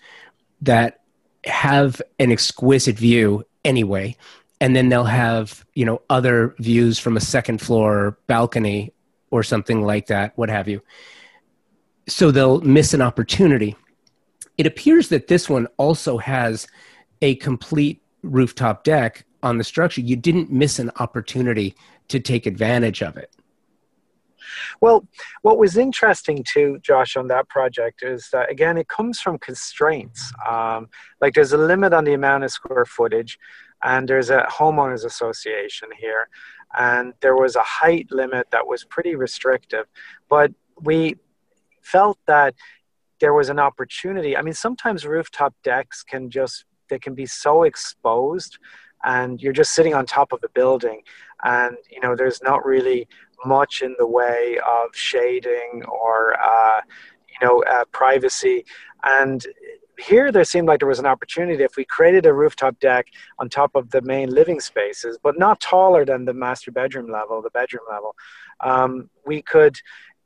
[SPEAKER 1] that have an exquisite view anyway and then they'll have you know other views from a second floor balcony or something like that what have you so they'll miss an opportunity. It appears that this one also has a complete rooftop deck on the structure. You didn't miss an opportunity to take advantage of it.
[SPEAKER 2] Well, what was interesting too, Josh, on that project is that again, it comes from constraints. Um, like there's a limit on the amount of square footage, and there's a homeowners association here, and there was a height limit that was pretty restrictive. But we felt that there was an opportunity. I mean, sometimes rooftop decks can just they can be so exposed and you're just sitting on top of a building, and you know there's not really much in the way of shading or uh, you know uh, privacy, and here there seemed like there was an opportunity if we created a rooftop deck on top of the main living spaces, but not taller than the master bedroom level, the bedroom level. Um, we could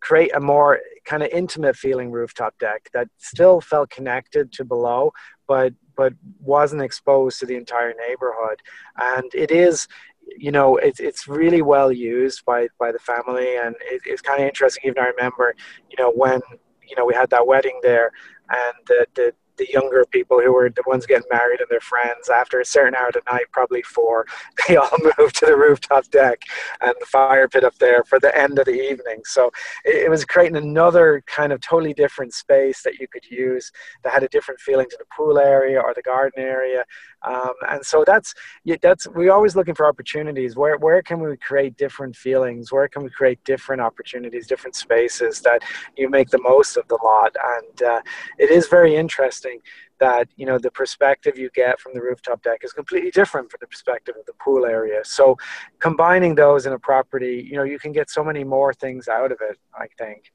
[SPEAKER 2] create a more kind of intimate feeling rooftop deck that still felt connected to below, but but wasn't exposed to the entire neighborhood. And it is you know, it's it's really well used by by the family, and it, it's kind of interesting. Even I remember, you know, when you know we had that wedding there, and the the the younger people who were the ones getting married and their friends after a certain hour of night, probably four, [LAUGHS] they all [LAUGHS] moved to the rooftop deck and the fire pit up there for the end of the evening. So it, it was creating another kind of totally different space that you could use that had a different feeling to the pool area or the garden area. Um, and so that's that's we're always looking for opportunities. Where where can we create different feelings? Where can we create different opportunities, different spaces that you make the most of the lot? And uh, it is very interesting that you know the perspective you get from the rooftop deck is completely different from the perspective of the pool area. So combining those in a property, you know, you can get so many more things out of it. I think.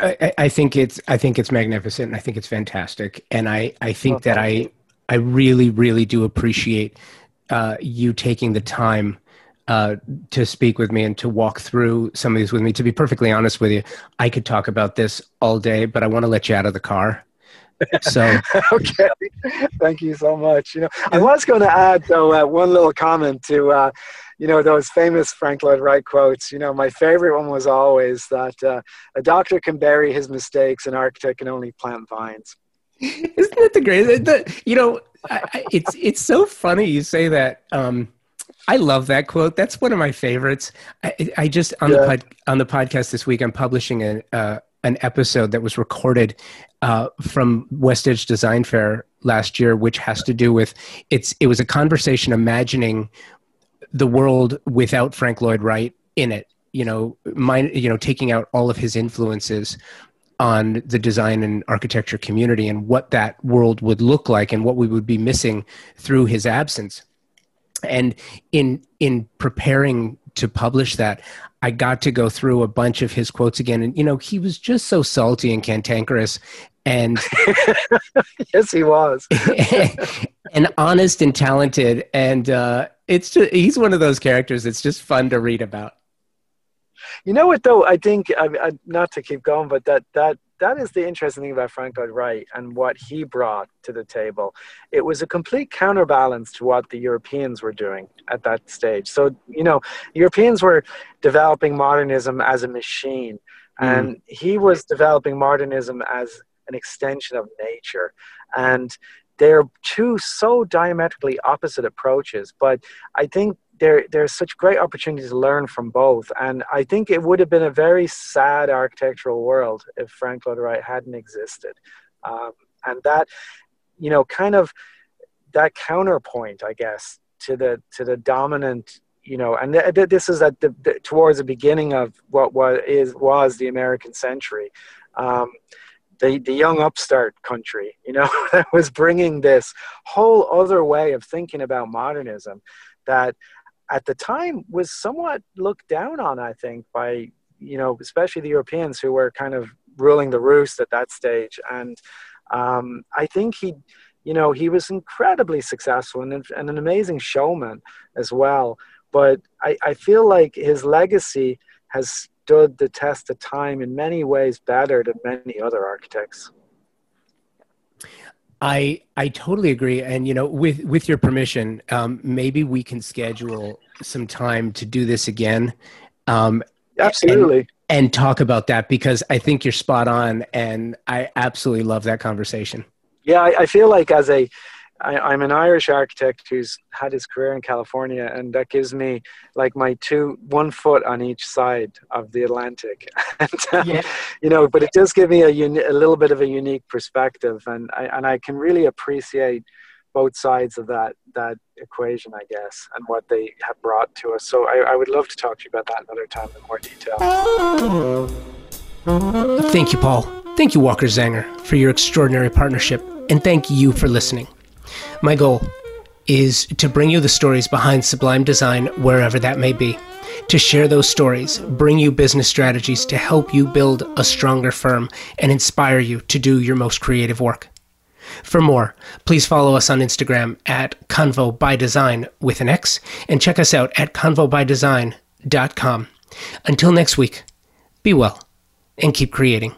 [SPEAKER 1] I, I think it's I think it's magnificent. I think it's fantastic, and I I think that I I really, really do appreciate uh, you taking the time uh, to speak with me and to walk through some of these with me. To be perfectly honest with you, I could talk about this all day, but I want to let you out of the car. So [LAUGHS]
[SPEAKER 2] okay, thank you so much. You know, I was going to add though uh, one little comment to uh, you know those famous Frank Lloyd Wright quotes. You know, my favorite one was always that uh, a doctor can bury his mistakes, an architect can only plant vines.
[SPEAKER 1] Isn't that the greatest? The, you know, I, it's it's so funny you say that. Um, I love that quote. That's one of my favorites. I, I just on yeah. the pod, on the podcast this week, I'm publishing an uh, an episode that was recorded uh, from West Edge Design Fair last year, which has to do with it's. It was a conversation imagining the world without Frank Lloyd Wright in it. You know, mind. You know, taking out all of his influences on the design and architecture community and what that world would look like and what we would be missing through his absence. And in in preparing to publish that i got to go through a bunch of his quotes again. And you know he was just so salty and cantankerous and [LAUGHS]
[SPEAKER 2] yes he was. [LAUGHS]
[SPEAKER 1] And honest and talented. And uh, it's just he's one of those characters that's just fun to read about
[SPEAKER 2] you know what though? I think I, I, not to keep going, but that that that is the interesting thing about Frank Lloyd Wright and what he brought to the table. It was a complete counterbalance to what the Europeans were doing at that stage. So you know, Europeans were developing modernism as a machine, mm. and he was developing modernism as an extension of nature, and they're two so diametrically opposite approaches. But I think there there's such great opportunities to learn from both. And i think it would have been a very sad architectural world if frank lloyd wright hadn't existed. Um, and that you know kind of that counterpoint i guess to the to the dominant you know and th- th- this is at the, the, towards the beginning of what was is was the american century. Um, the, the young upstart country, you know, [LAUGHS] that was bringing this whole other way of thinking about modernism that at the time was somewhat looked down on, I think, by, you know, especially the Europeans who were kind of ruling the roost at that stage. And um, I think he, you know, he was incredibly successful and, and an amazing showman as well. But I, I feel like his legacy has stood the test of time in many ways better than many other architects.
[SPEAKER 1] I I totally agree, and you know, with with your permission, um, maybe we can schedule some time to do this again. Um,
[SPEAKER 2] Absolutely.
[SPEAKER 1] And, and talk about that because I think you're spot on, and I absolutely love that conversation.
[SPEAKER 2] Yeah, I, I feel like as a I, am an Irish architect who's had his career in California, and that gives me like my two, one foot on each side of the Atlantic. [LAUGHS] and, um, yeah. You know, but it does give me a, uni- a little bit of a unique perspective, and I, and I can really appreciate both sides of that that equation, I guess, and what they have brought to us. So I, I would love to talk to you about that another time in more detail.
[SPEAKER 1] Thank you, Paul. Thank you, Walker Zanger, for your extraordinary partnership, and thank you for listening. My goal is to bring you the stories behind sublime design wherever that may be. To share those stories, bring you business strategies to help you build a stronger firm and inspire you to do your most creative work. For more, please follow us on Instagram at Convo by Design with an X and check us out at convobydesign.com. Until next week, be well and keep creating.